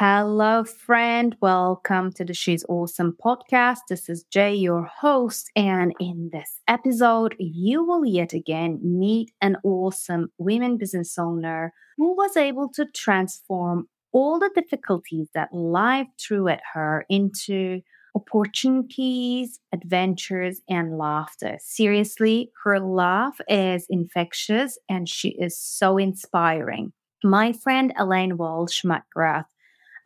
Hello, friend. Welcome to the She's Awesome podcast. This is Jay, your host. And in this episode, you will yet again meet an awesome women business owner who was able to transform all the difficulties that life threw at her into opportunities, adventures, and laughter. Seriously, her laugh is infectious and she is so inspiring. My friend Elaine Walsh McGrath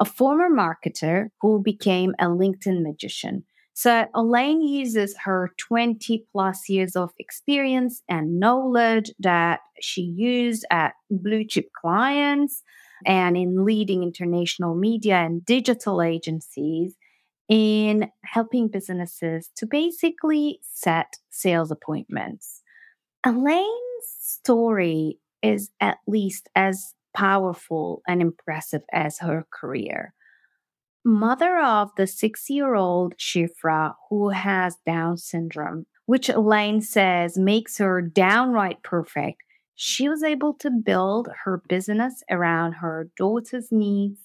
a former marketer who became a LinkedIn magician. So Elaine uses her 20 plus years of experience and knowledge that she used at blue chip clients and in leading international media and digital agencies in helping businesses to basically set sales appointments. Elaine's story is at least as powerful and impressive as her career. Mother of the six year old Siofra who has Down syndrome, which Elaine says makes her downright perfect, she was able to build her business around her daughter's needs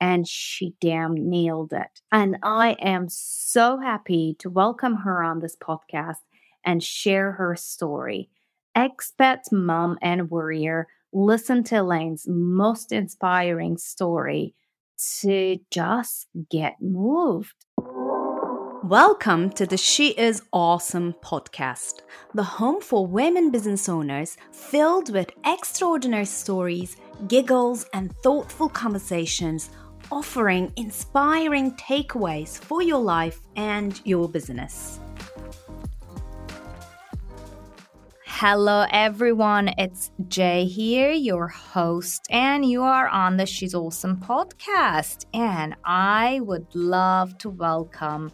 and she damn nailed it. And I am so happy to welcome her on this podcast and share her story. Expat mom and warrior listen to Elaine's most inspiring story to just get moved. Welcome to the She Is Awesome podcast, the home for women business owners filled with extraordinary stories, giggles, and thoughtful conversations, offering inspiring takeaways for your life and your business. Hello, everyone. It's Jay here, your host, and you are on the She's Awesome podcast. And I would love to welcome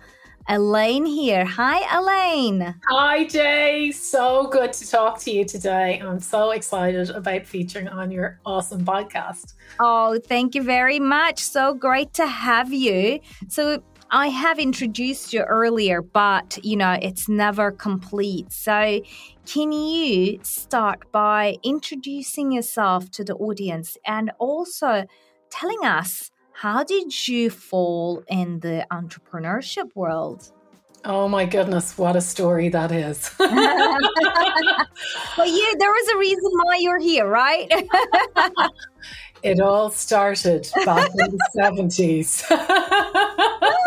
Elaine here. Hi, Elaine. Hi, Jay. So good to talk to you today. I'm so excited about featuring on your awesome podcast. Oh, thank you very much. So great to have you. So, I have introduced you earlier, but you know, it's never complete. So, can you start by introducing yourself to the audience and also telling us how did you fall in the entrepreneurship world? Oh my goodness, what a story that is. well, you, there was a reason why you're here, right? it all started back in the 70s.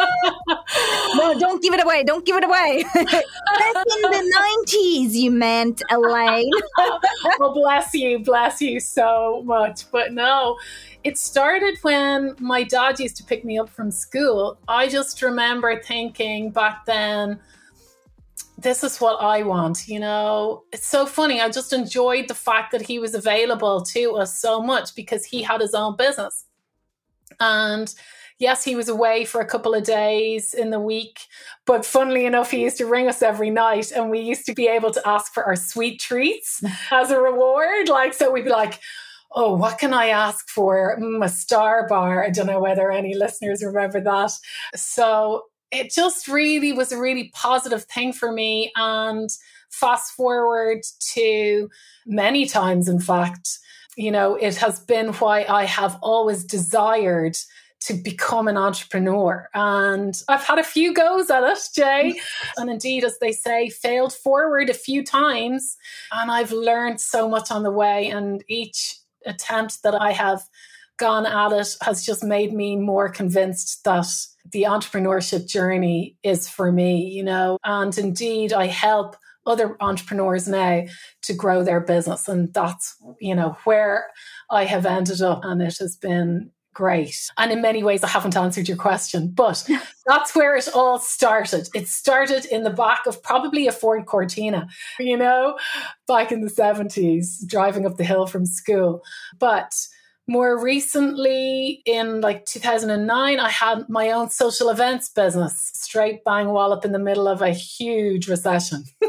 no, don't give it away. Don't give it away. Back in the 90s, you meant, Elaine. well, bless you. Bless you so much. But no, it started when my dad used to pick me up from school. I just remember thinking back then, this is what I want, you know. It's so funny. I just enjoyed the fact that he was available to us so much because he had his own business. And yes, he was away for a couple of days in the week, but funnily enough, he used to ring us every night and we used to be able to ask for our sweet treats as a reward. Like, so we'd be like, oh, what can I ask for? Mm, a star bar. I don't know whether any listeners remember that. So it just really was a really positive thing for me. And fast forward to many times, in fact, you know, it has been why I have always desired to become an entrepreneur. And I've had a few goes at it, Jay. and indeed, as they say, failed forward a few times. And I've learned so much on the way. And each attempt that I have gone at it has just made me more convinced that the entrepreneurship journey is for me, you know. And indeed, I help other entrepreneurs now to grow their business. And that's, you know, where I have ended up. And it has been great. And in many ways, I haven't answered your question, but that's where it all started. It started in the back of probably a Ford Cortina, you know, back in the 70s, driving up the hill from school. But more recently, in like 2009, I had my own social events business, straight bang wallop in the middle of a huge recession.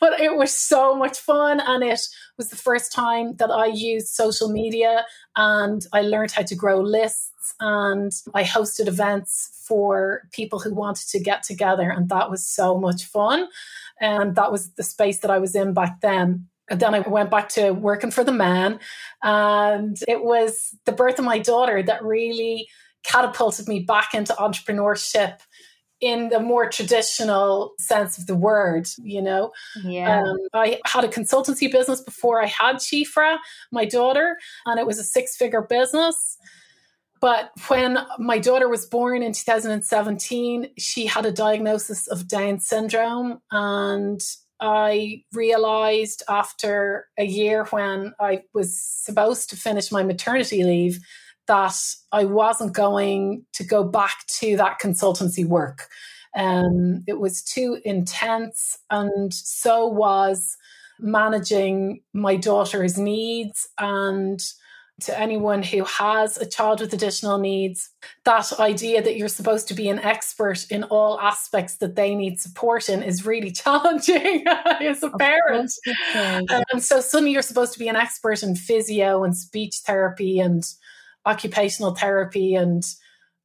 but it was so much fun. And it was the first time that I used social media and I learned how to grow lists and I hosted events for people who wanted to get together. And that was so much fun. And that was the space that I was in back then then I went back to working for the man. And it was the birth of my daughter that really catapulted me back into entrepreneurship in the more traditional sense of the word, you know. Yeah. Um, I had a consultancy business before I had Siofra, my daughter, and it was a six figure business. But when my daughter was born in 2017, she had a diagnosis of Down syndrome. And I realized after a year when I was supposed to finish my maternity leave that I wasn't going to go back to that consultancy work. Um, it was too intense, and so was managing my daughter's needs and to anyone who has a child with additional needs, that idea that you're supposed to be an expert in all aspects that they need support in is really challenging as a parent. And um, so suddenly you're supposed to be an expert in physio and speech therapy and occupational therapy and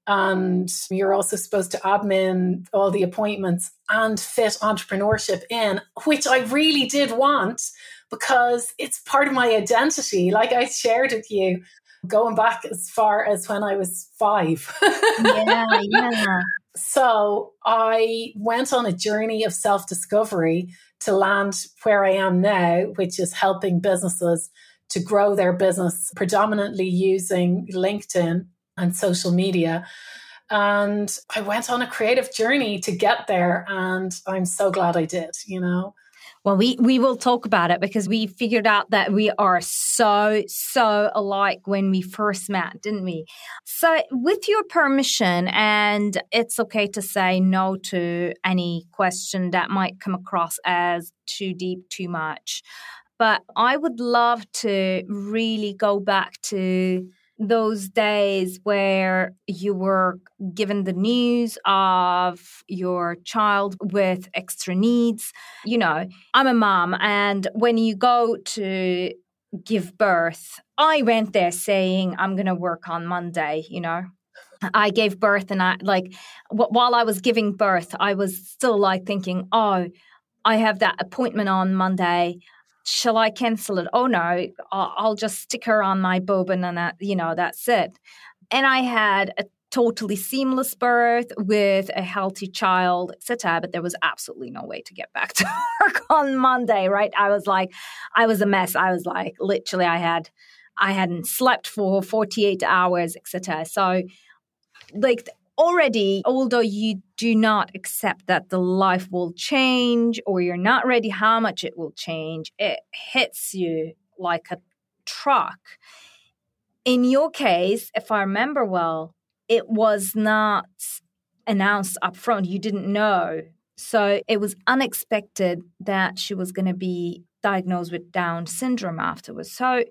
and you're also supposed to admin all the appointments and fit entrepreneurship in, which I really did want because it's part of my identity. Like I shared with you, going back as far as when I was five. yeah, yeah. So I went on a journey of self discovery to land where I am now, which is helping businesses to grow their business predominantly using LinkedIn and social media. And I went on a creative journey to get there. And I'm so glad I did, you know. Well, we, we will talk about it because we figured out that we are so, so alike when we first met, didn't we? So, with your permission, and it's okay to say no to any question that might come across as too deep, too much. But I would love to really go back to those days where you were given the news of your child with extra needs. You know, I'm a mom, and when you go to give birth, I went there saying, I'm going to work on Monday, you know. I gave birth, and I like while I was giving birth, I was still like thinking, oh, I have that appointment on Monday shall I cancel it? Oh no, I'll, just stick her on my bobbin and you know, that's it. And I had a totally seamless birth with a healthy child, etc. But there was absolutely no way to get back to work on Monday, right? I was like, I was a mess. I was like, literally, I had, I hadn't slept for 48 hours, etc. So, like, already, although you do not accept that the life will change or you're not ready how much it will change, it hits you like a truck. In your case, if I remember well, it was not announced up front. You didn't know. So it was unexpected that she was going to be diagnosed with Down syndrome afterwards. So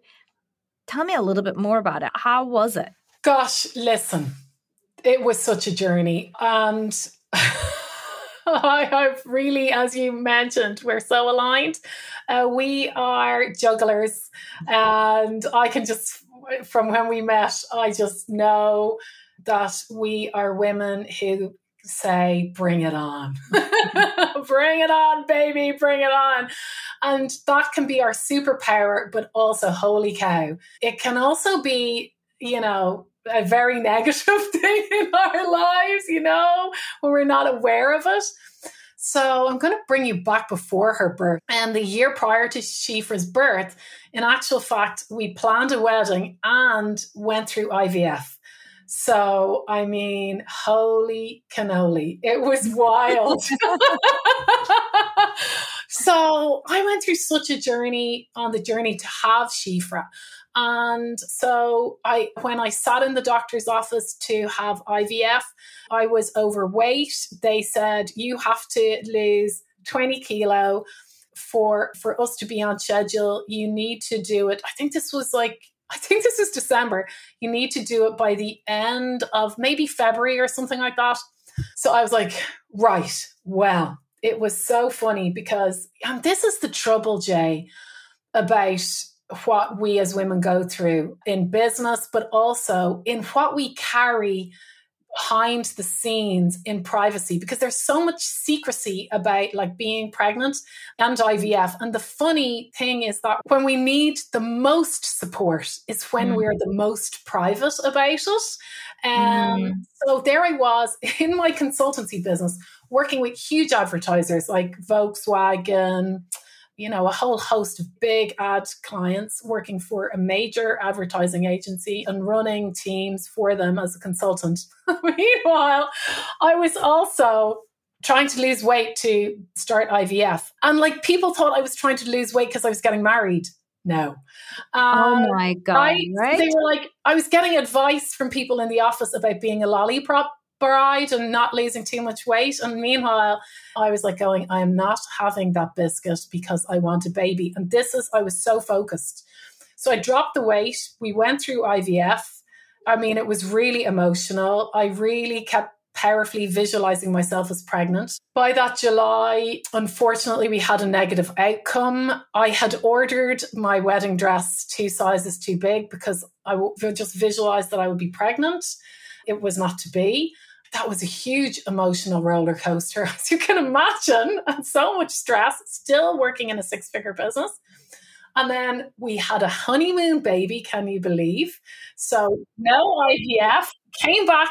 tell me a little bit more about it. How was it? Gosh, listen, it was such a journey. And I have really, as you mentioned, we're so aligned. Uh, we are jugglers, and I can just, from when we met, I just know that we are women who say, bring it on. bring it on, baby, bring it on. And that can be our superpower, but also, holy cow. It can also be, you know, a very negative thing in our lives, you know, when we're not aware of it. So I'm going to bring you back before her birth. And the year prior to Siofra's birth, in actual fact, we planned a wedding and went through IVF. So, I mean, holy cannoli. It was wild. so, I went through such a journey on the journey to have Siofra. And so I when I sat in the doctor's office to have IVF, I was overweight. They said you have to lose 20 kilo for for us to be on schedule. You need to do it. I think this was like I think this is December. You need to do it by the end of maybe February or something like that. So I was like, right, well, it was so funny because and this is the trouble, Jay, about what we as women go through in business, but also in what we carry behind the scenes in privacy because there's so much secrecy about like being pregnant and IVF. And the funny thing is that when we need the most support is when mm. we're the most private about it. Um, mm. So there I was in my consultancy business working with huge advertisers like Volkswagen, you know, a whole host of big ad clients working for a major advertising agency and running teams for them as a consultant. Meanwhile, I was also trying to lose weight to start IVF. And like people thought I was trying to lose weight because I was getting married. No. Oh um, oh my God. I, right? They were like, I was getting advice from people in the office about being a lollipop bride and not losing too much weight. And meanwhile, I was like going, I am not having that biscuit because I want a baby. And this is, I was so focused. So I dropped the weight. We went through IVF. I mean, it was really emotional. I really kept powerfully visualizing myself as pregnant. By that July, unfortunately, we had a negative outcome. I had ordered my wedding dress two sizes too big because I just visualized that I would be pregnant. It was not to be that was a huge emotional roller coaster, as you can imagine, and so much stress, still working in a six figure business. And then we had a honeymoon baby, can you believe? So, no IVF, came back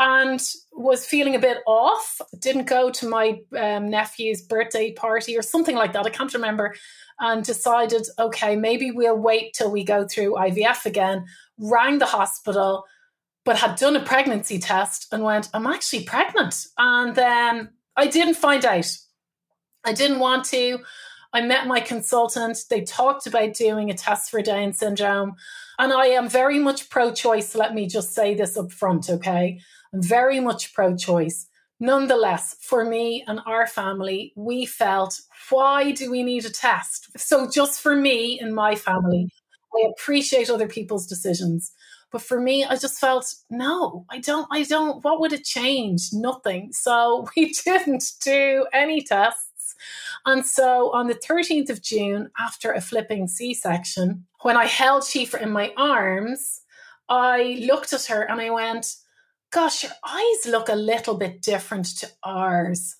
and was feeling a bit off. Didn't go to my um, nephew's birthday party or something like that. I can't remember. And decided, okay, maybe we'll wait till we go through IVF again. Rang the hospital but had done a pregnancy test and went, I'm actually pregnant. And then I didn't find out. I didn't want to. I met my consultant. They talked about doing a test for Down syndrome. And I am very much pro choice. Let me just say this up front, okay? I'm very much pro choice. Nonetheless, for me and our family, we felt, why do we need a test? So, just for me and my family, I appreciate other people's decisions. But for me, I just felt, no, I don't, I don't, what would it change? Nothing. So we didn't do any tests. And so on the 13th of June, after a flipping C section, when I held Siofra in my arms, I looked at her and I went, Gosh, your eyes look a little bit different to ours.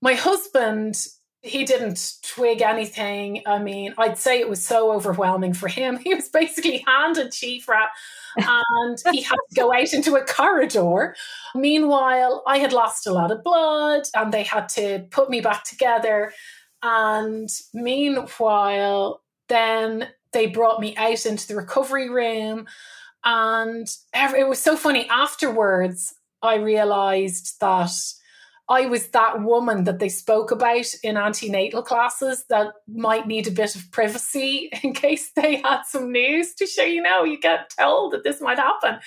My husband he didn't twig anything. I mean, I'd say it was so overwhelming for him. He was basically handed Siofra and he had to go out into a corridor. Meanwhile, I had lost a lot of blood and they had to put me back together. And meanwhile, then they brought me out into the recovery room. And it was so funny. Afterwards, I realized that I was that woman that they spoke about in antenatal classes that might need a bit of privacy in case they had some news to show You know, you get told that this might happen. And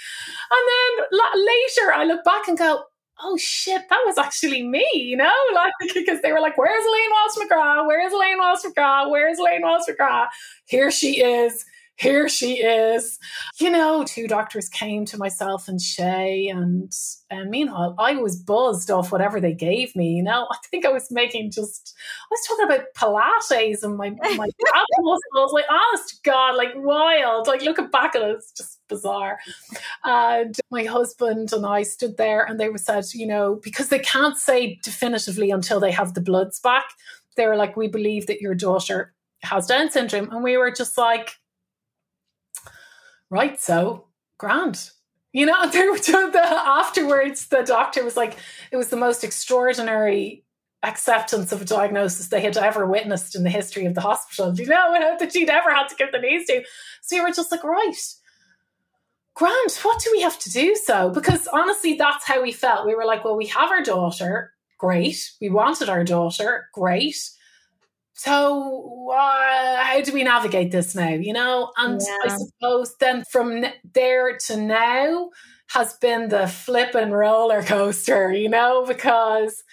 then later I look back and go, oh shit, that was actually me, you know, like because they were like, where's Elaine Walsh McGrath? Where's Elaine Walsh McGrath? Where's Elaine Walsh McGrath? Here she is here she is. You know, two doctors came to myself and Shay, and, and meanwhile, I was buzzed off whatever they gave me. You know, I think I was making just, I was talking about Pilates and my, my muscles, like, honest God, like wild. Like, looking back at it, it's just bizarre. And my husband and I stood there and they were said, you know, because they can't say definitively until they have the bloods back, they were like, we believe that your daughter has Down syndrome. And we were just like, right, so grand. You know, the, afterwards, the doctor was like, it was the most extraordinary acceptance of a diagnosis they had ever witnessed in the history of the hospital. You know, that she'd ever had to give the news to. So you were just like, right, Grant, what do we have to do so? Because honestly, that's how we felt. We were like, well, we have our daughter, great. We wanted our daughter, great so uh, how do we navigate this now you know and yeah. i suppose then from there to now has been the flip and roller coaster you know because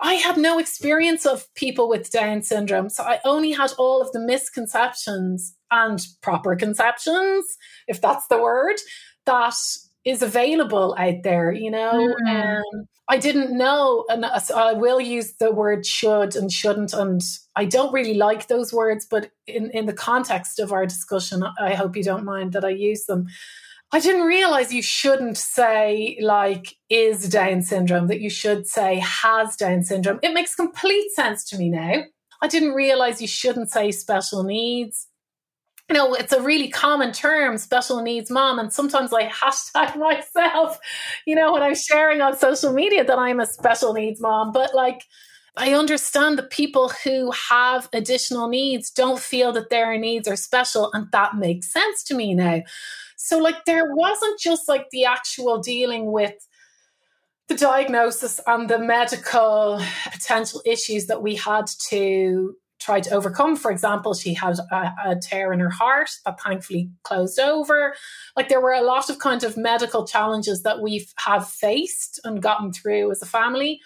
i had no experience of people with down syndrome so i only had all of the misconceptions and proper conceptions if that's the word that is available out there you know mm. um, I didn't know, and I will use the word should and shouldn't, and I don't really like those words, but in, in the context of our discussion, I hope you don't mind that I use them. I didn't realize you shouldn't say, like, is Down syndrome, that you should say has Down syndrome. It makes complete sense to me now. I didn't realize you shouldn't say special needs. You know, it's a really common term, special needs mom. And sometimes I hashtag myself, you know, when I'm sharing on social media that I'm a special needs mom. But like, I understand that people who have additional needs don't feel that their needs are special. And that makes sense to me now. So, like, there wasn't just like the actual dealing with the diagnosis and the medical potential issues that we had to try to overcome. For example, she had a, a, tear in her heart that thankfully closed over. Like there were a lot of kind of medical challenges that we have faced and gotten through as a family.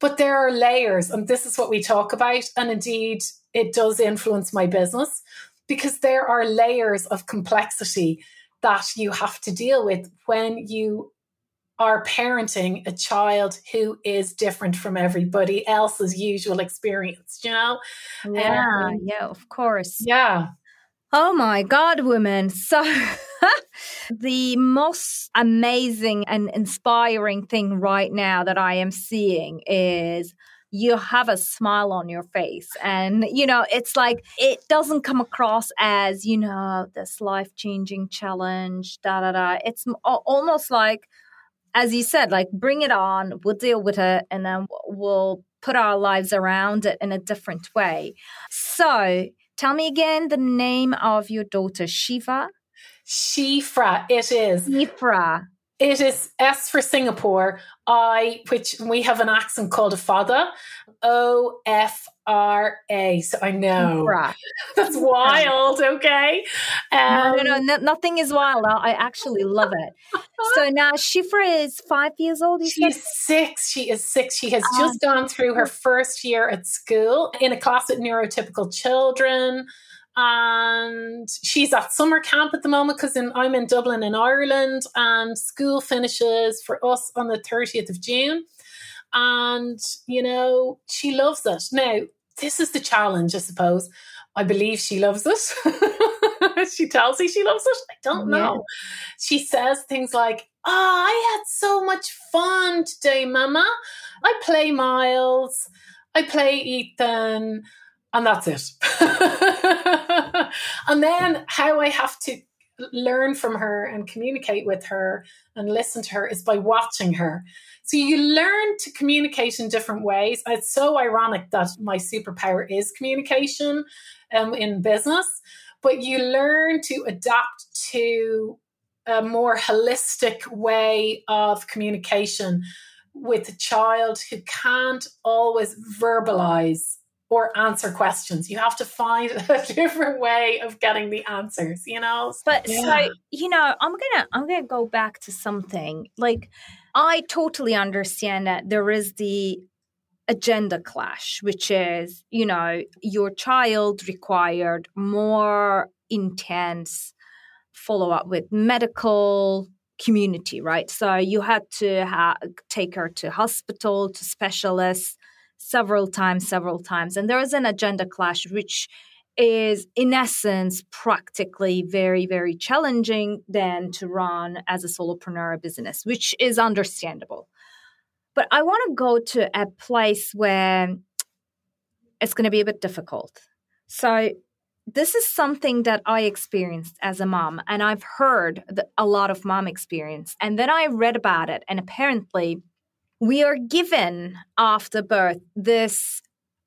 But there are layers, and this is what we talk about. And indeed, it does influence my business because there are layers of complexity that you have to deal with when you are parenting a child who is different from everybody else's usual experience, you know? Yeah, um, yeah, of course. Yeah. Oh my God, women. So, the most amazing and inspiring thing right now that I am seeing is you have a smile on your face and you know it's like it doesn't come across as you know this life-changing challenge da da da it's almost like as you said like bring it on we'll deal with it and then we'll put our lives around it in a different way so tell me again the name of your daughter shiva Siofra, it is. Siofra. It is S for Singapore, I, which we have an accent called a father, O F R A. So I know that's wild. Okay, um, no, no, no, nothing is wild. I actually love it. so now Siofra is five years old. She's six. She is six. She has um, just gone through her first year at school in a class with neurotypical children and she's at summer camp at the moment because I'm in Dublin in Ireland and school finishes for us on the 30th of June. And, you know, she loves it. Now, this is the challenge, I suppose. I believe she loves it. she tells me she loves it. I don't know. Yeah. She says things like, Oh, I had so much fun today, Mama. I play Miles. I play Ethan and that's it. and then how I have to learn from her and communicate with her and listen to her is by watching her. So you learn to communicate in different ways. It's so ironic that my superpower is communication um, in business, but you learn to adapt to a more holistic way of communication with a child who can't always verbalize or answer questions. You have to find a different way of getting the answers, you know? But yeah. so, you know, I'm going to I'm going to go back to something. Like I totally understand that there is the agenda clash, which is, you know, your child required more intense follow up with medical community, right? So you had to ha- take her to hospital, to specialists several times, several times. And there is an agenda clash, which is in essence practically very, very challenging then to run as a solopreneur business, which is understandable. But I want to go to a place where it's going to be a bit difficult. So, this is something that I experienced as a mom, and I've heard a lot of mom experience. And then I read about it, and apparently, we are given after birth this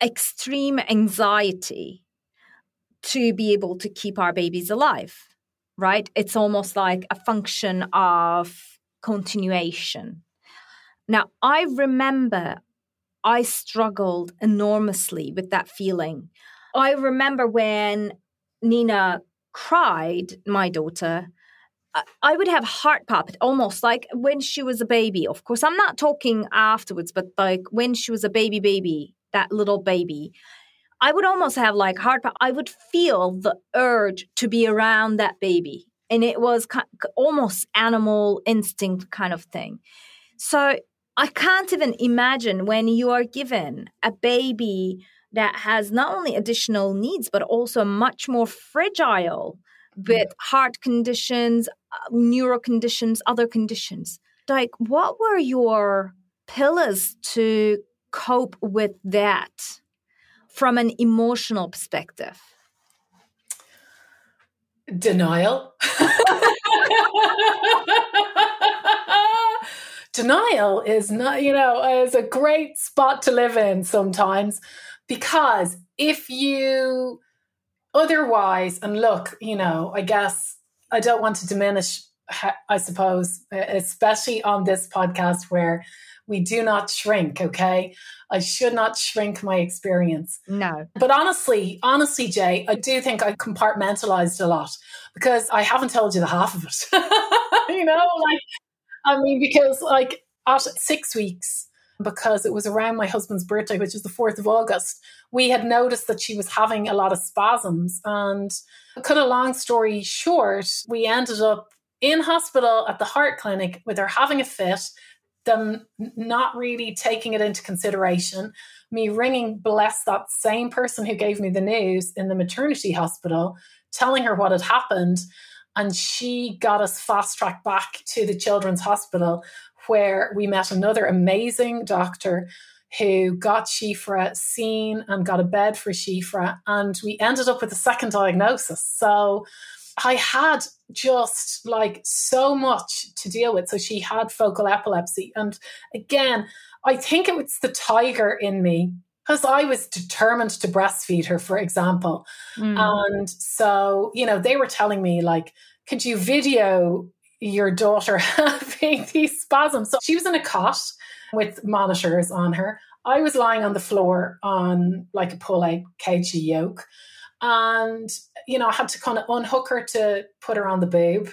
extreme anxiety to be able to keep our babies alive, right? It's almost like a function of continuation. Now, I remember I struggled enormously with that feeling. I remember when Nina cried, my daughter, I would have heart palpit almost like when she was a baby. Of course, I'm not talking afterwards, but like when she was a baby, baby, that little baby, I would almost have like heart. I would feel the urge to be around that baby, and it was almost animal instinct kind of thing. So I can't even imagine when you are given a baby that has not only additional needs but also much more fragile with heart conditions, uh, neuro conditions, other conditions. Like, what were your pillars to cope with that from an emotional perspective? Denial. Denial is not, you know, is a great spot to live in sometimes because if you otherwise, and look, you know, I guess I don't want to diminish, I suppose, especially on this podcast where we do not shrink, okay? I should not shrink my experience. No. But honestly, honestly, Jay, I do think I compartmentalized a lot because I haven't told you the half of it. you know, like, I mean, because like at six weeks, because it was around my husband's birthday, which is the 4th of August, we had noticed that she was having a lot of spasms. And cut a long story short, we ended up in hospital at the heart clinic with her having a fit them not really taking it into consideration, me ringing, bless that same person who gave me the news in the maternity hospital, telling her what had happened. And she got us fast tracked back to the children's hospital where we met another amazing doctor who got Siofra seen and got a bed for Siofra. And we ended up with a second diagnosis. So I had just like so much to deal with. So she had focal epilepsy. And again, I think it was the tiger in me because I was determined to breastfeed her, for example. Mm. And so, you know, they were telling me, like, could you video your daughter having these spasms? So she was in a cot with monitors on her. I was lying on the floor on like a pull out cagey yoke. And, you know, I had to kind of unhook her to put her on the boob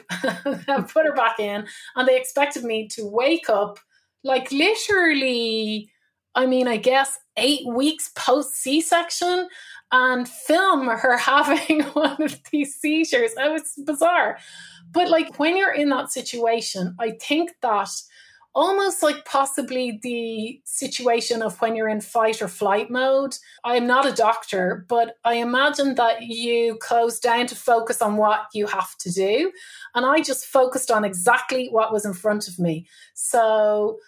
and put her back in. And they expected me to wake up like literally, I mean, I guess eight weeks post C section and film her having one of these seizures. It was bizarre. But like when you're in that situation, I think that almost like possibly the situation of when you're in fight or flight mode. I am not a doctor, but I imagine that you close down to focus on what you have to do. And I just focused on exactly what was in front of me. So,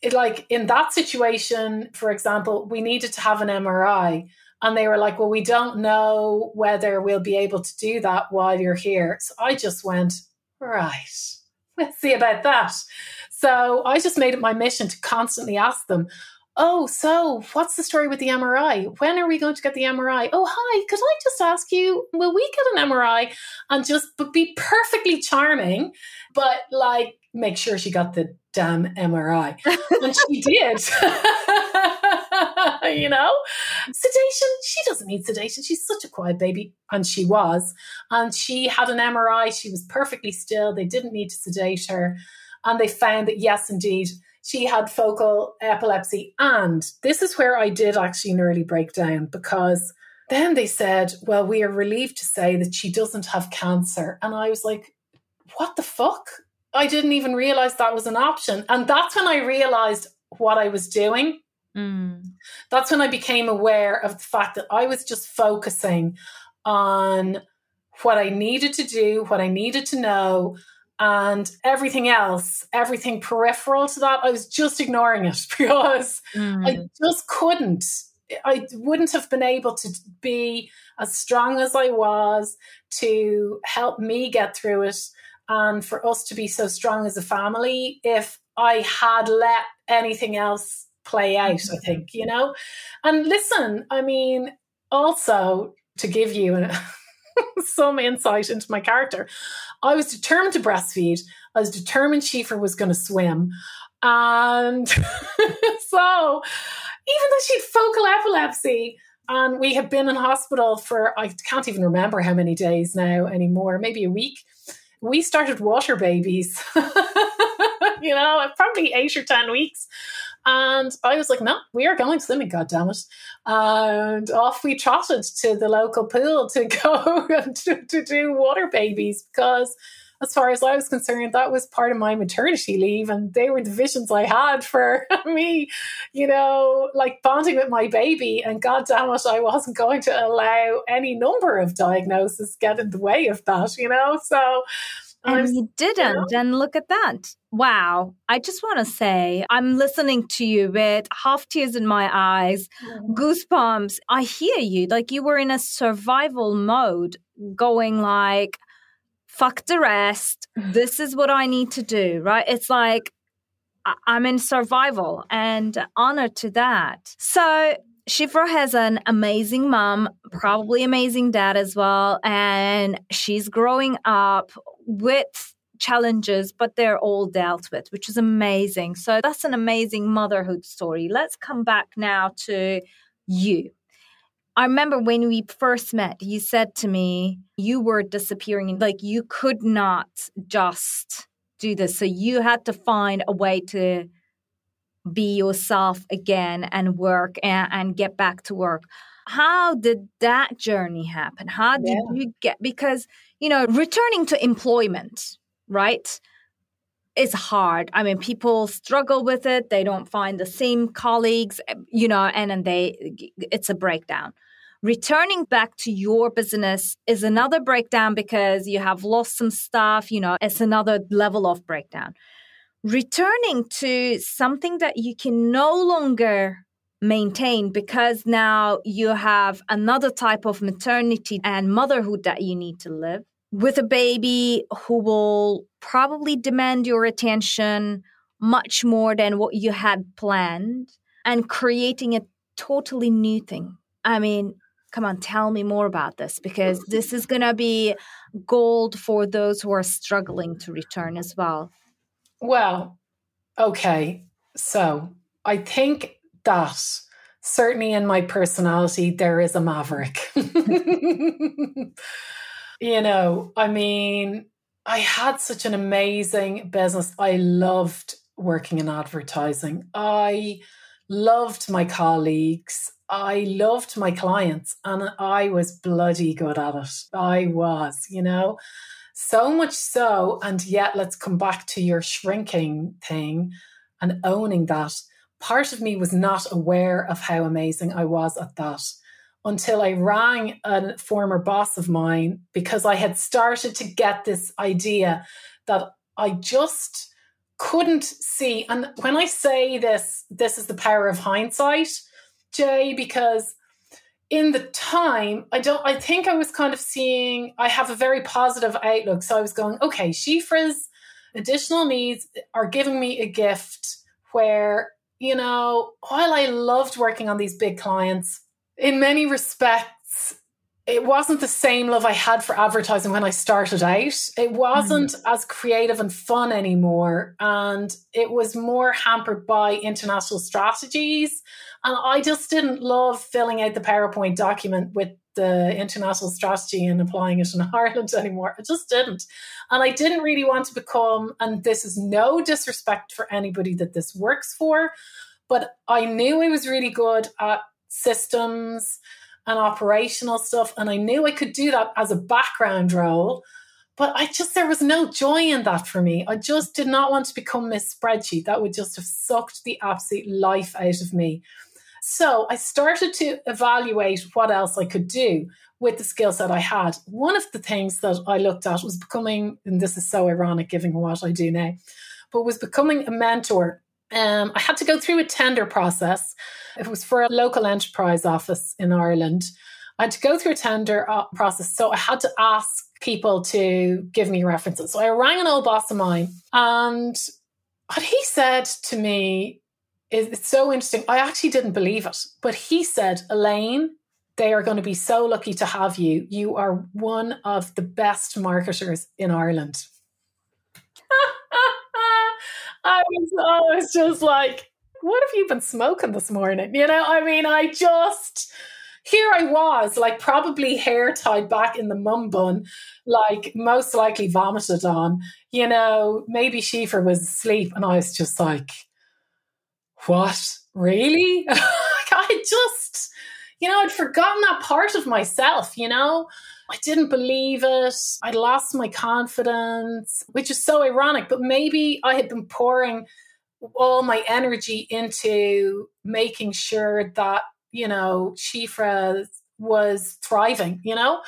it, like in that situation, for example, we needed to have an MRI. And they were like, well, we don't know whether we'll be able to do that while you're here. So I just went, right, let's see about that. So I just made it my mission to constantly ask them, Oh, so what's the story with the MRI? When are we going to get the MRI? Oh, hi, could I just ask you, will we get an MRI? And just be perfectly charming, but like make sure she got the damn MRI. and she did. you know? Sedation, she doesn't need sedation. She's such a quiet baby. And she was. And she had an MRI. She was perfectly still. They didn't need to sedate her. And they found that, yes, indeed, she had focal epilepsy. And this is where I did actually nearly break down because then they said, well, we are relieved to say that she doesn't have cancer. And I was like, what the fuck? I didn't even realize that was an option. And that's when I realized what I was doing. Mm. That's when I became aware of the fact that I was just focusing on what I needed to do, what I needed to know, and everything else, everything peripheral to that, I was just ignoring it because mm. I just couldn't. I wouldn't have been able to be as strong as I was to help me get through it and for us to be so strong as a family if I had let anything else play out, I think, you know? And listen, I mean, also to give you some insight into my character. I was determined to breastfeed. I was determined Siofra was going to swim. And so, even though she had focal epilepsy, and we had been in hospital for, I can't even remember how many days now anymore, maybe a week, we started water babies, you know, probably eight or 10 weeks. And I was like, no, we are going swimming, God damn it. And off we trotted to the local pool to go to, to do water babies because as far as I was concerned, that was part of my maternity leave. And they were the visions I had for me, you know, like bonding with my baby. And God damn it, I wasn't going to allow any number of diagnoses get in the way of that, you know? So, and you didn't. And look at that. Wow. I just want to say, I'm listening to you with half tears in my eyes, mm-hmm. goosebumps. I hear you. Like you were in a survival mode, going like, fuck the rest. This is what I need to do, right? It's like, I'm in survival and honor to that. So Siofra has an amazing mom, probably amazing dad as well, and she's growing up with challenges, but they're all dealt with, which is amazing. So that's an amazing motherhood story. Let's come back now to you. I remember when we first met, you said to me you were disappearing, like you could not just do this. So you had to find a way to be yourself again and work and, and get back to work. How did that journey happen? How did yeah. you get because you know, returning to employment, right? Is hard. I mean, people struggle with it. They don't find the same colleagues, you know, and then they, it's a breakdown. Returning back to your business is another breakdown because you have lost some stuff, you know, it's another level of breakdown. Returning to something that you can no longer maintain because now you have another type of maternity and motherhood that you need to live with a baby who will probably demand your attention much more than what you had planned and creating a totally new thing. I mean, come on, tell me more about this because this is going to be gold for those who are struggling to return as well. Well, okay. So I think that certainly in my personality, there is a maverick. you know, I mean, I had such an amazing business. I loved working in advertising. I loved my colleagues. I loved my clients and I was bloody good at it. I was, you know, so much so. And yet, let's come back to your shrinking thing and owning that. Part of me was not aware of how amazing I was at that until I rang a former boss of mine because I had started to get this idea that I just couldn't see. And when I say this, this is the power of hindsight, Jay, because in the time, I don't I think I was kind of seeing I have a very positive outlook. So I was going, okay, Siofra's additional needs are giving me a gift where, you know, while I loved working on these big clients, in many respects, it wasn't the same love I had for advertising when I started out. It wasn't mm. as creative and fun anymore. And it was more hampered by international strategies. And I just didn't love filling out the PowerPoint document with the international strategy and applying it in Ireland anymore. I just didn't. And I didn't really want to become, and this is no disrespect for anybody that this works for, but I knew I was really good at systems and operational stuff. And I knew I could do that as a background role. But I just, there was no joy in that for me. I just did not want to become Miss Spreadsheet. That would just have sucked the absolute life out of me. So I started to evaluate what else I could do with the skill set I had. One of the things that I looked at was becoming, and this is so ironic given what I do now, but was becoming a mentor um, I had to go through a tender process. It was for a local enterprise office in Ireland. I had to go through a tender uh, process. So I had to ask people to give me references. So I rang an old boss of mine and what he said to me it's so interesting. I actually didn't believe it, but he said, Elaine, they are going to be so lucky to have you. You are one of the best marketers in Ireland. I was, I was just like, what have you been smoking this morning? You know, I mean, I just, here I was, like probably hair tied back in the mum bun, like most likely vomited on. You know, maybe Siofra was asleep, and I was just like, what? Really? I just, you know, I'd forgotten that part of myself, you know? I didn't believe it. I lost my confidence, which is so ironic, but maybe I had been pouring all my energy into making sure that, you know, Siofra was thriving, you know?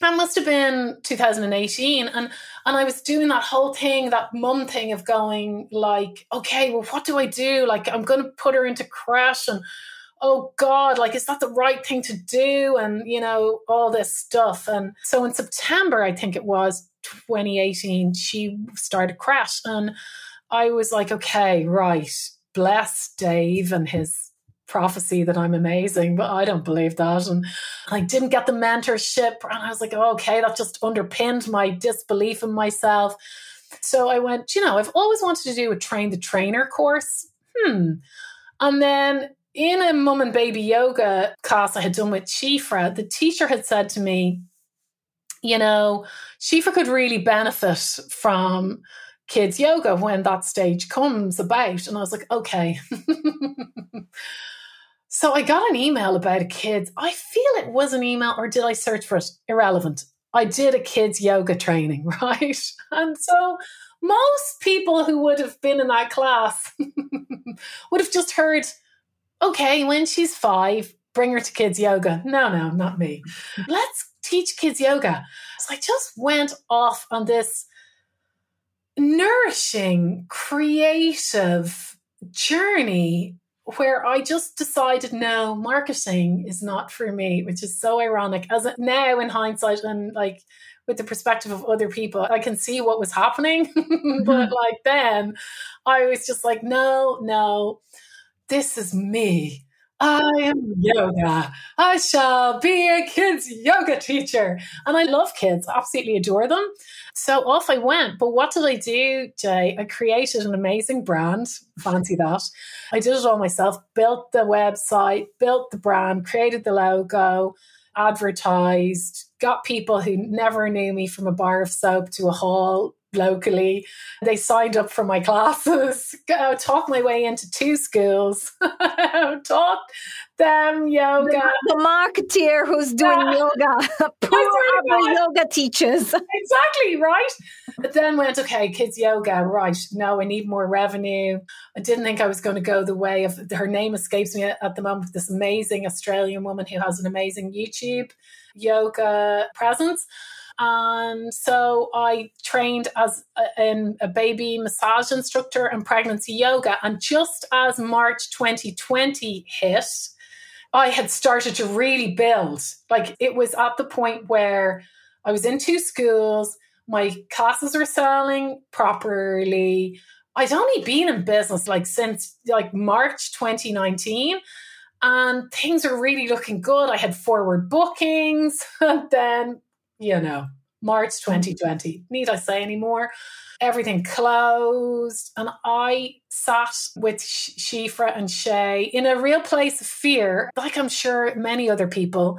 That must have been 2018. And and I was doing that whole thing, that mum thing of going like, okay, well, what do I do? Like, I'm gonna put her into crèche and oh God, like, is that the right thing to do? And, you know, all this stuff. And so in September, I think it was 2018, she started crèche. And I was like, okay, right, bless Dave and his prophecy that I'm amazing, but I don't believe that. And I didn't get the mentorship. And I was like, oh, okay, that just underpinned my disbelief in myself. So I went, you know, I've always wanted to do a train the trainer course. Hmm. And then in a mum and baby yoga class I had done with Siofra, the teacher had said to me, you know, Siofra could really benefit from kids yoga when that stage comes about. And I was like, okay. so I got an email about a kids. I feel it was an email, or did I search for it? Irrelevant. I did a kids yoga training, right? And so most people who would have been in that class would have just heard, okay, when she's five, bring her to kids yoga. No, no, not me. Let's teach kids yoga. So I just went off on this nourishing, creative journey where I just decided no, marketing is not for me, which is so ironic. As it, now in hindsight and like with the perspective of other people, I can see what was happening. Mm-hmm. but like then I was just like, no, no, this is me. I am yoga. I shall be a kids yoga teacher. And I love kids, absolutely adore them. So off I went. But what did I do, Jay? I created an amazing brand. Fancy that. I did it all myself, built the website, built the brand, created the logo, advertised, got people who never knew me from a bar of soap to a hall locally. They signed up for my classes, talked my way into two schools, taught them yoga. The, the marketeer who's doing yeah. yoga, poor yoga teachers. Exactly, right? But then went, okay, kids yoga, right. No, I need more revenue. I didn't think I was going to go the way of her name escapes me at the moment, this amazing Australian woman who has an amazing YouTube yoga presence. And so I trained as a, in a baby massage instructor and pregnancy yoga. And just as March 2020 hit, I had started to really build. Like it was at the point where I was in two schools, my classes were selling properly. I'd only been in business like since like March 2019 and things are really looking good. I had forward bookings and then you know, March 2020. Need I say anymore? Everything closed. And I sat with Siofra and Shay in a real place of fear, like I'm sure many other people.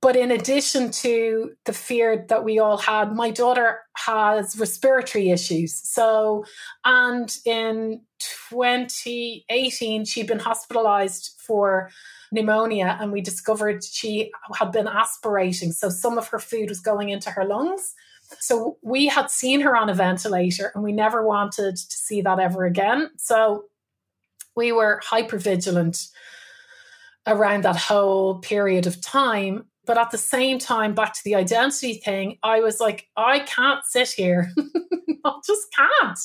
But in addition to the fear that we all had, my daughter has respiratory issues. So, and in 2018, she'd been hospitalized for pneumonia and we discovered she had been aspirating. So some of her food was going into her lungs. So we had seen her on a ventilator and we never wanted to see that ever again. So we were hyper vigilant around that whole period of time. But at the same time, back to the identity thing, I was like, I can't sit here. I just can't.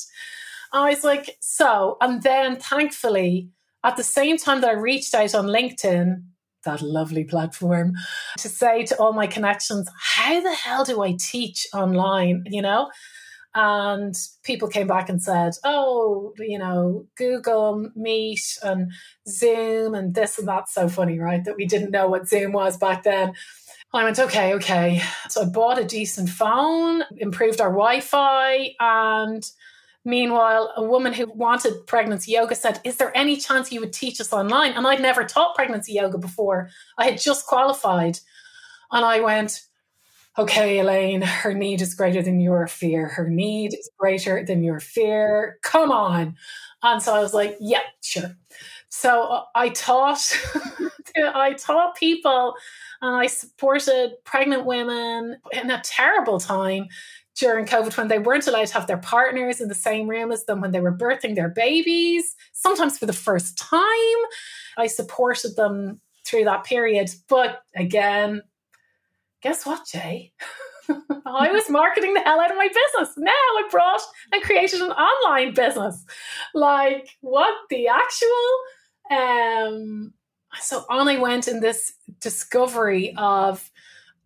I was like, so, and then thankfully, at the same time that I reached out on LinkedIn, that lovely platform, to say to all my connections, how the hell do I teach online? You know? And people came back and said, oh, you know, Google Meet and Zoom and this and that's so funny, right? That we didn't know what Zoom was back then. I went, okay, okay. So I bought a decent phone, improved our Wi Fi, and Meanwhile, a woman who wanted pregnancy yoga said, Is there any chance you would teach us online? And I'd never taught pregnancy yoga before. I had just qualified. And I went, okay, Elaine, her need is greater than your fear. Her need is greater than your fear. Come on. And so I was like, yeah, sure. So uh, I taught, I taught people and I supported pregnant women in a terrible time during COVID when they weren't allowed to have their partners in the same room as them when they were birthing their babies, sometimes for the first time. I supported them through that period. But again, guess what, Jay? I was marketing the hell out of my business. Now I brought and created an online business. Like, what the actual? Um, so on I went in this discovery of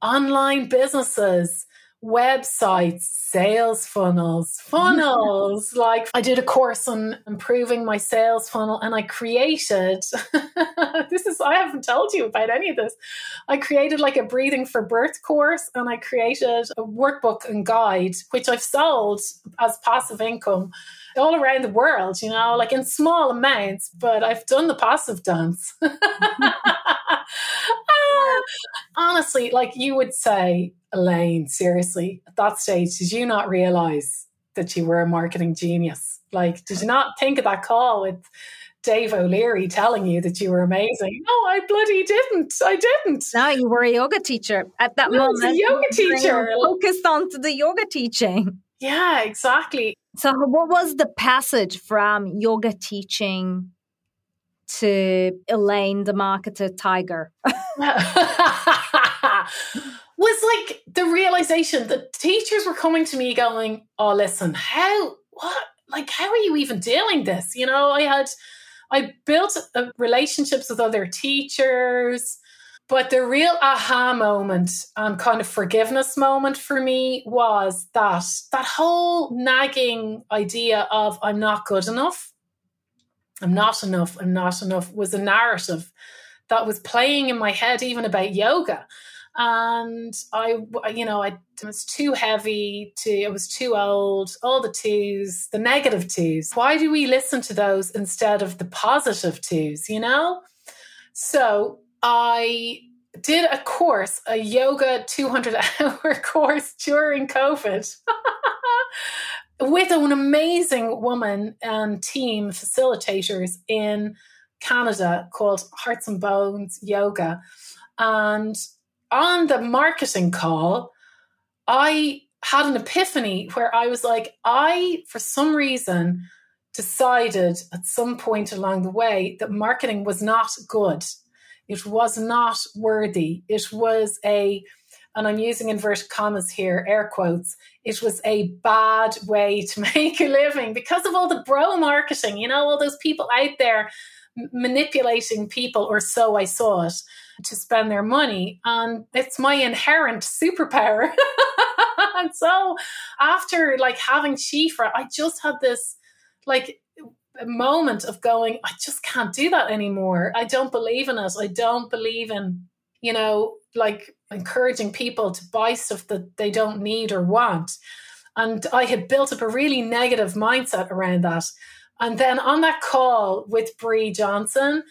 online businesses websites, sales funnels, funnels. like I did a course on improving my sales funnel and I created this is I haven't told you about any of this. I created like a breathing for birth course and I created a workbook and guide which I've sold as passive income all around the world, you know, like in small amounts, but I've done the passive dance. Ah, honestly, like you would say, Elaine, seriously, at that stage, did you not realize that you were a marketing genius? Like, did you not think of that call with Dave O'Leary telling you that you were amazing? No, I bloody didn't. I didn't. No, you were a yoga teacher at that no, moment. a yoga teacher. Focused on the yoga teaching. Yeah, exactly. So, what was the passage from yoga teaching to Elaine, the marketer tiger? was like the realization that teachers were coming to me going, Oh, listen, how, what, like, how are you even doing this? You know, I had, I built uh, relationships with other teachers. But the real aha moment and kind of forgiveness moment for me was that that whole nagging idea of I'm not good enough, I'm not enough, I'm not enough was a narrative that was playing in my head even about yoga and I, you know, I it was too heavy to, I was too old, all the twos, the negative twos. Why do we listen to those instead of the positive twos, you know? So I did a course, a yoga 200 hour course during COVID. with an amazing woman and team facilitators in Canada called Hearts and Bones Yoga. And on the marketing call, I had an epiphany where I was like, I, for some reason, decided at some point along the way that marketing was not good. It was not worthy. It was a, and I'm using inverted commas here, air quotes, it was a bad way to make a living because of all the bro marketing, you know, all those people out there manipulating people, or so I saw it to spend their money. And it's my inherent superpower. and so after like having Siofra, I just had this like moment of going, I just can't do that anymore. I don't believe in it. I don't believe in, you know, like encouraging people to buy stuff that they don't need or want. And I had built up a really negative mindset around that. And then on that call with Brie Johnson,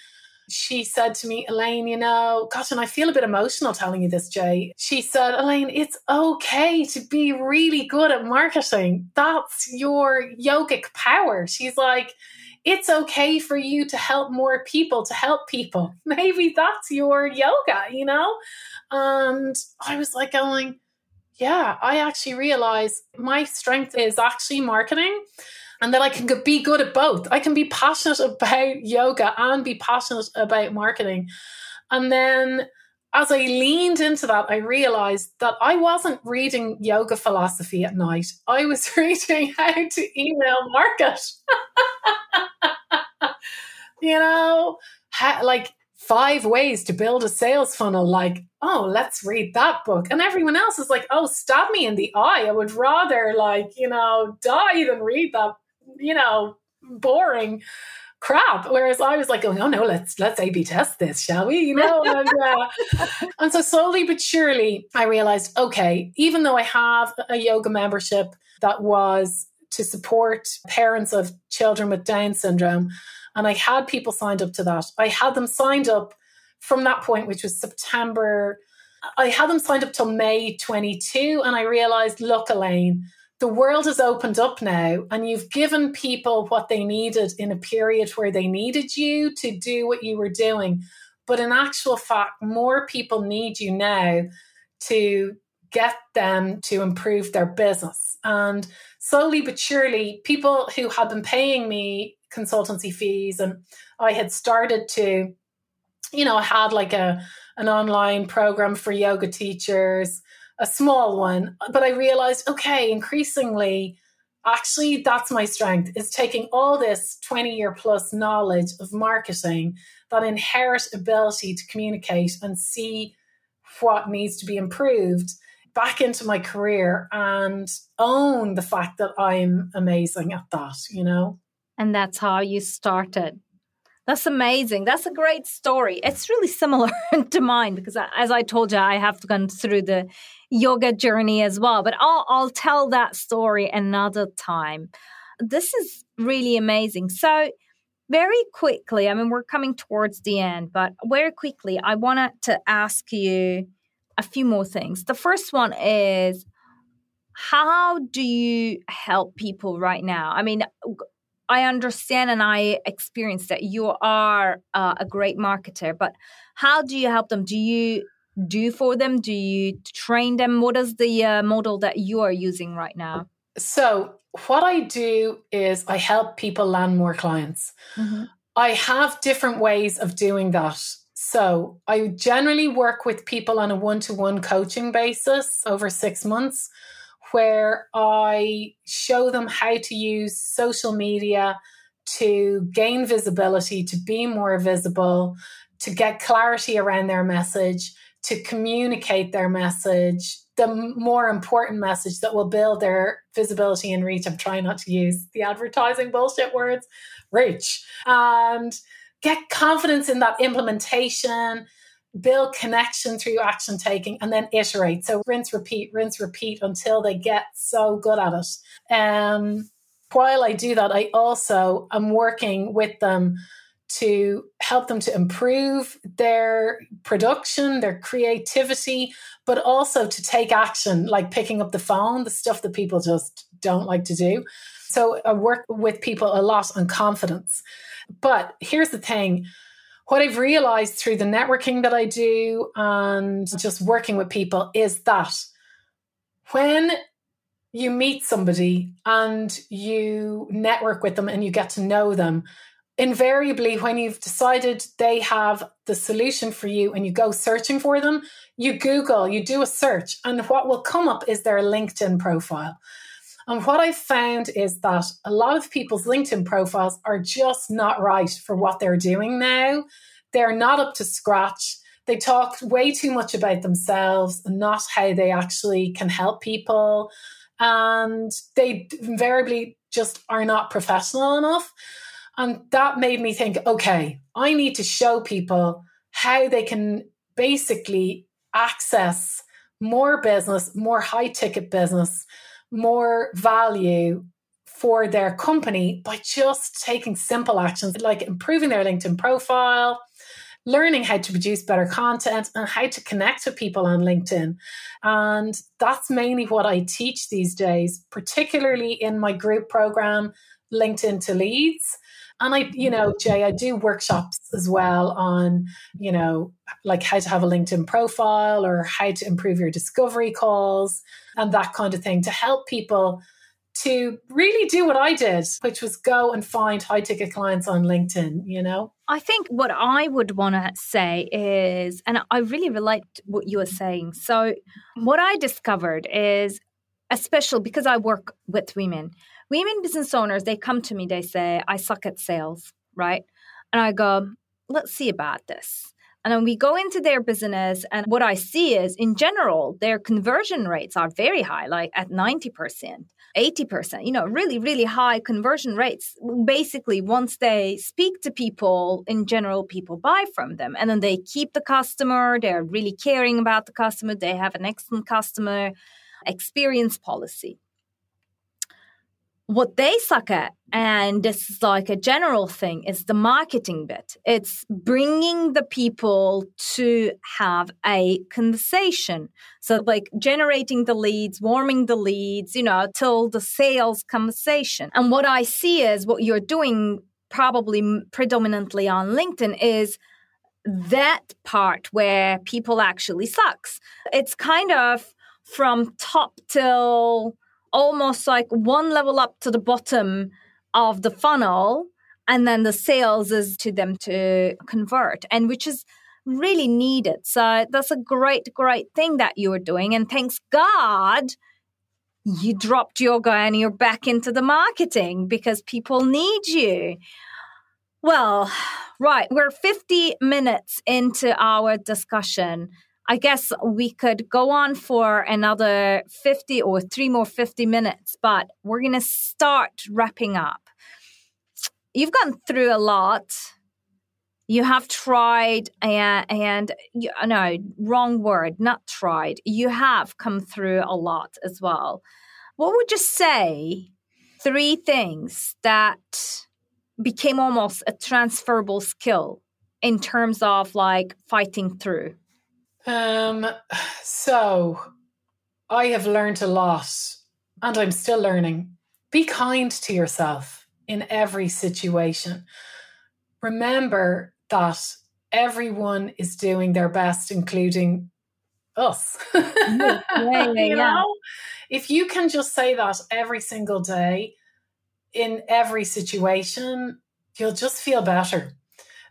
she said to me, Elaine, you know, gosh, and I feel a bit emotional telling you this, Jay. She said, Elaine, it's okay to be really good at marketing. That's your yogic power. She's like, it's okay for you to help more people, to help people. Maybe that's your yoga, you know? And I was like going, yeah, I actually realize my strength is actually marketing and that I can be good at both. I can be passionate about yoga and be passionate about marketing. And then as I leaned into that, I realized that I wasn't reading yoga philosophy at night. I was reading how to email market. you know, how, like five ways to build a sales funnel. Like, oh, let's read that book. And everyone else is like, oh, stab me in the eye. I would rather, like, you know, die than read that you know, boring crap. Whereas I was like going, oh no, let's let's A B test this, shall we? You know, and, uh, and so slowly but surely I realized, okay, even though I have a yoga membership that was to support parents of children with Down syndrome, and I had people signed up to that, I had them signed up from that point, which was September I had them signed up till May 22, and I realized, look, Elaine, the world has opened up now, and you've given people what they needed in a period where they needed you to do what you were doing. But in actual fact, more people need you now to get them to improve their business. And slowly but surely, people who had been paying me consultancy fees and I had started to, you know, I had like a an online program for yoga teachers, a small one, but I realized, okay, increasingly, actually that's my strength is taking all this 20 year plus knowledge of marketing, that inherent ability to communicate and see what needs to be improved back into my career and own the fact that I'm amazing at that, you know? And that's how you started. That's amazing. That's a great story. It's really similar to mine because, as I told you, I have gone through the yoga journey as well. But I'll, I'll tell that story another time. This is really amazing. So, very quickly, I mean, we're coming towards the end, but very quickly, I wanted to ask you a few more things. The first one is how do you help people right now? I mean, I understand and I experience that you are uh, a great marketer, but how do you help them? Do you do for them? Do you train them? What is the uh, model that you are using right now? So, what I do is I help people land more clients. Mm-hmm. I have different ways of doing that. So I generally work with people on a one to one coaching basis over six months, where I show them how to use social media to gain visibility, to be more visible, to get clarity around their message, to communicate their message, the more important message that will build their visibility and reach. I'm trying not to use the advertising bullshit words, reach. And get confidence in that implementation, build connection through action taking, and then iterate. So rinse, repeat, rinse, repeat until they get so good at it. Um, while I do that, I also am working with them to help them to improve their production, their creativity, but also to take action, like picking up the phone, the stuff that people just don't like to do. So I work with people a lot on confidence. But here's the thing what I've realized through the networking that I do and just working with people is that when you meet somebody and you network with them and you get to know them, invariably, when you've decided they have the solution for you and you go searching for them, you Google, you do a search, and what will come up is their LinkedIn profile. And what I've found is that a lot of people's LinkedIn profiles are just not right for what they're doing now. They're not up to scratch. They talk way too much about themselves and not how they actually can help people. And they invariably just are not professional enough. And that made me think okay, I need to show people how they can basically access more business, more high ticket business more value for their company by just taking simple actions like improving their LinkedIn profile, learning how to produce better content, and how to connect with people on LinkedIn. And that's mainly what I teach these days, particularly in my group program, LinkedIn to Leads. And I, you know, Jay, I do workshops as well on, you know, like how to have a LinkedIn profile or how to improve your discovery calls and that kind of thing to help people to really do what I did, which was go and find high ticket clients on LinkedIn, you know? I think what I would want to say is, and I really relate what you were saying. So, what I discovered is, especially because I work with women, women business owners, they come to me, they say, I suck at sales, right? And I go, let's see about this. And then we go into their business, and what I see is, in general, their conversion rates are very high, like at 90%, 80%, you know, really, really high conversion rates. Basically, once they speak to people, in general, people buy from them. And then they keep the customer, they're really caring about the customer, they have an excellent customer experience policy what they suck at, and this is like a general thing, is the marketing bit. It's bringing the people to have a conversation. So, like generating the leads, warming the leads, you know, till the sales conversation. And what I see is what you're doing probably predominantly on LinkedIn is that part where people actually sucks. It's kind of from top till almost like one level up to the bottom of the funnel and then the sales is to them to convert and which is really needed. So that's a great great thing that you are doing and thanks god you dropped yoga and you're back into the marketing because people need you. Well right we're 50 minutes into our discussion I guess we could go on for another 50 or three more 50 minutes, but we're going to start wrapping up. You've gone through a lot. You have tried and, and no, wrong word, not tried. You have come through a lot as well. What would you say three things that became almost a transferable skill in terms of like fighting through? Um, so I have learned a lot and I'm still learning. Be kind to yourself in every situation. Remember that everyone is doing their best, including us. yeah, yeah, you know? If you can just say that every single day in every situation, you'll just feel better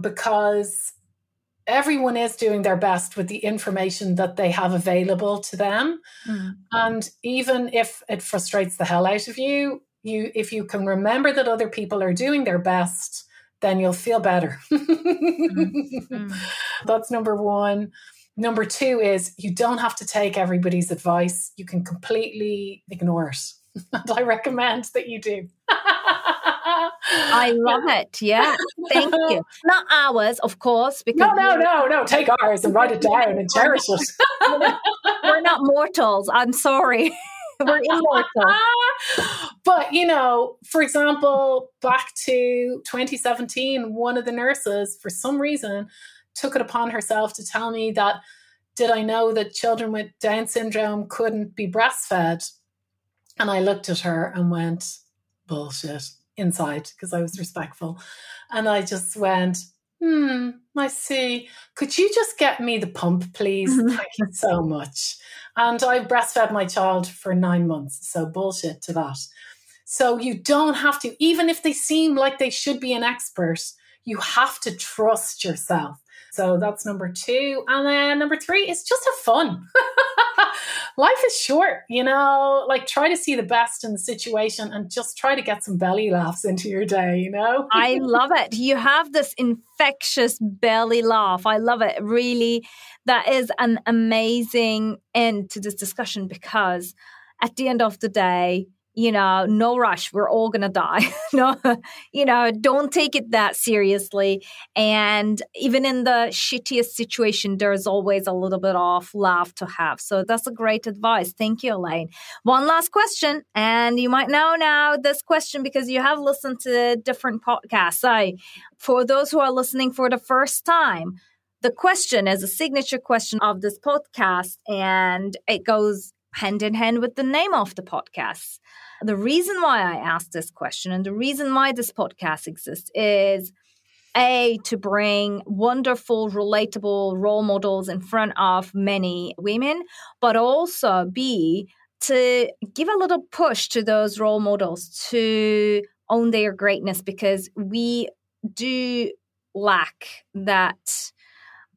because everyone is doing their best with the information that they have available to them. Mm. And even if it frustrates the hell out of you, you if you can remember that other people are doing their best, then you'll feel better. mm. Mm. That's number 1. Number 2 is you don't have to take everybody's advice. You can completely ignore it. and I recommend that you do. I love it. Yeah. Thank you. Not ours, of course. Because no, no, no, no. Take ours and write it down and cherish it. we're not mortals. I'm sorry. we're immortal. but, you know, for example, back to 2017, one of the nurses, for some reason, took it upon herself to tell me that did I know that children with Down syndrome couldn't be breastfed? And I looked at her and went, bullshit inside because I was respectful. And I just went, hmm, I see. Could you just get me the pump, please? Mm-hmm. Thank you so much. And I breastfed my child for nine months. So bullshit to that. So you don't have to, even if they seem like they should be an expert, you have to trust yourself. So that's number two. And then number three is just have fun. Life is short, you know, like try to see the best in the situation and just try to get some belly laughs into your day, you know? I love it. You have this infectious belly laugh. I love it. Really, that is an amazing end to this discussion because at the end of the day, you know, no rush. We're all going to die. no, you know, don't take it that seriously. And even in the shittiest situation, there's always a little bit of love to have. So that's a great advice. Thank you, Elaine. One last question. And you might know now this question because you have listened to different podcasts. So for those who are listening for the first time, the question is a signature question of this podcast and it goes hand in hand with the name of the podcast. The reason why I asked this question and the reason why this podcast exists is a to bring wonderful relatable role models in front of many women but also b to give a little push to those role models to own their greatness because we do lack that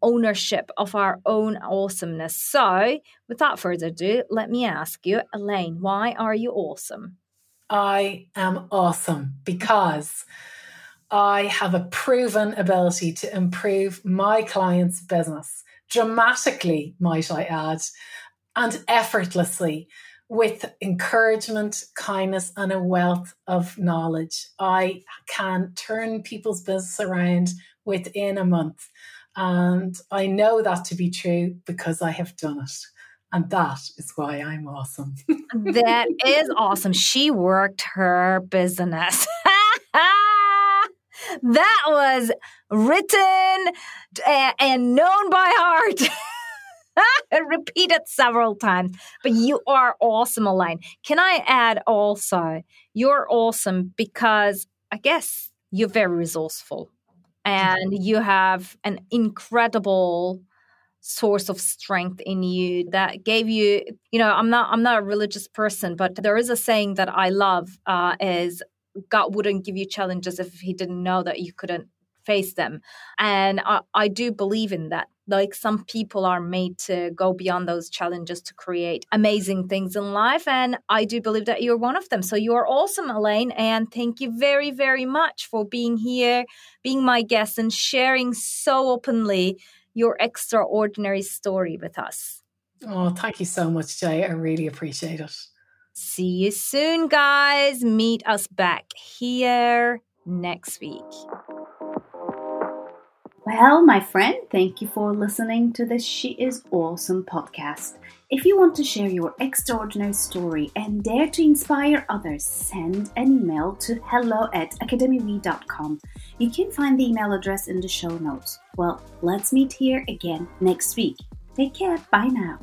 ownership of our own awesomeness. So, without further ado, let me ask you, Elaine, why are you awesome? I am awesome because I have a proven ability to improve my client's business dramatically, might I add, and effortlessly with encouragement, kindness, and a wealth of knowledge. I can turn people's business around within a month. And I know that to be true because I have done it. And that is why I'm awesome. that is awesome. She worked her business. that was written and known by heart. repeated several times. But you are awesome, Elaine. Can I add also, you're awesome because I guess you're very resourceful and you have an incredible source of strength in you that gave you you know i'm not i'm not a religious person but there is a saying that i love uh, is god wouldn't give you challenges if he didn't know that you couldn't face them. And I, I do believe in that like some people are made to go beyond those challenges to create amazing things in life and i do believe that you're one of them. So you're awesome elaine and thank you very very much for being here being my guest and sharing so openly your extraordinary story with us. Oh thank you so much jay. I really appreciate it. See you soon guys. Meet us back here next week well, my friend, thank you for listening to this She Is Awesome podcast. If you want to share your extraordinary story and dare to inspire others, send an email to hello at academywe.com. You can find the email address in the show notes. Well, let's meet here again next week. Take care. Bye now.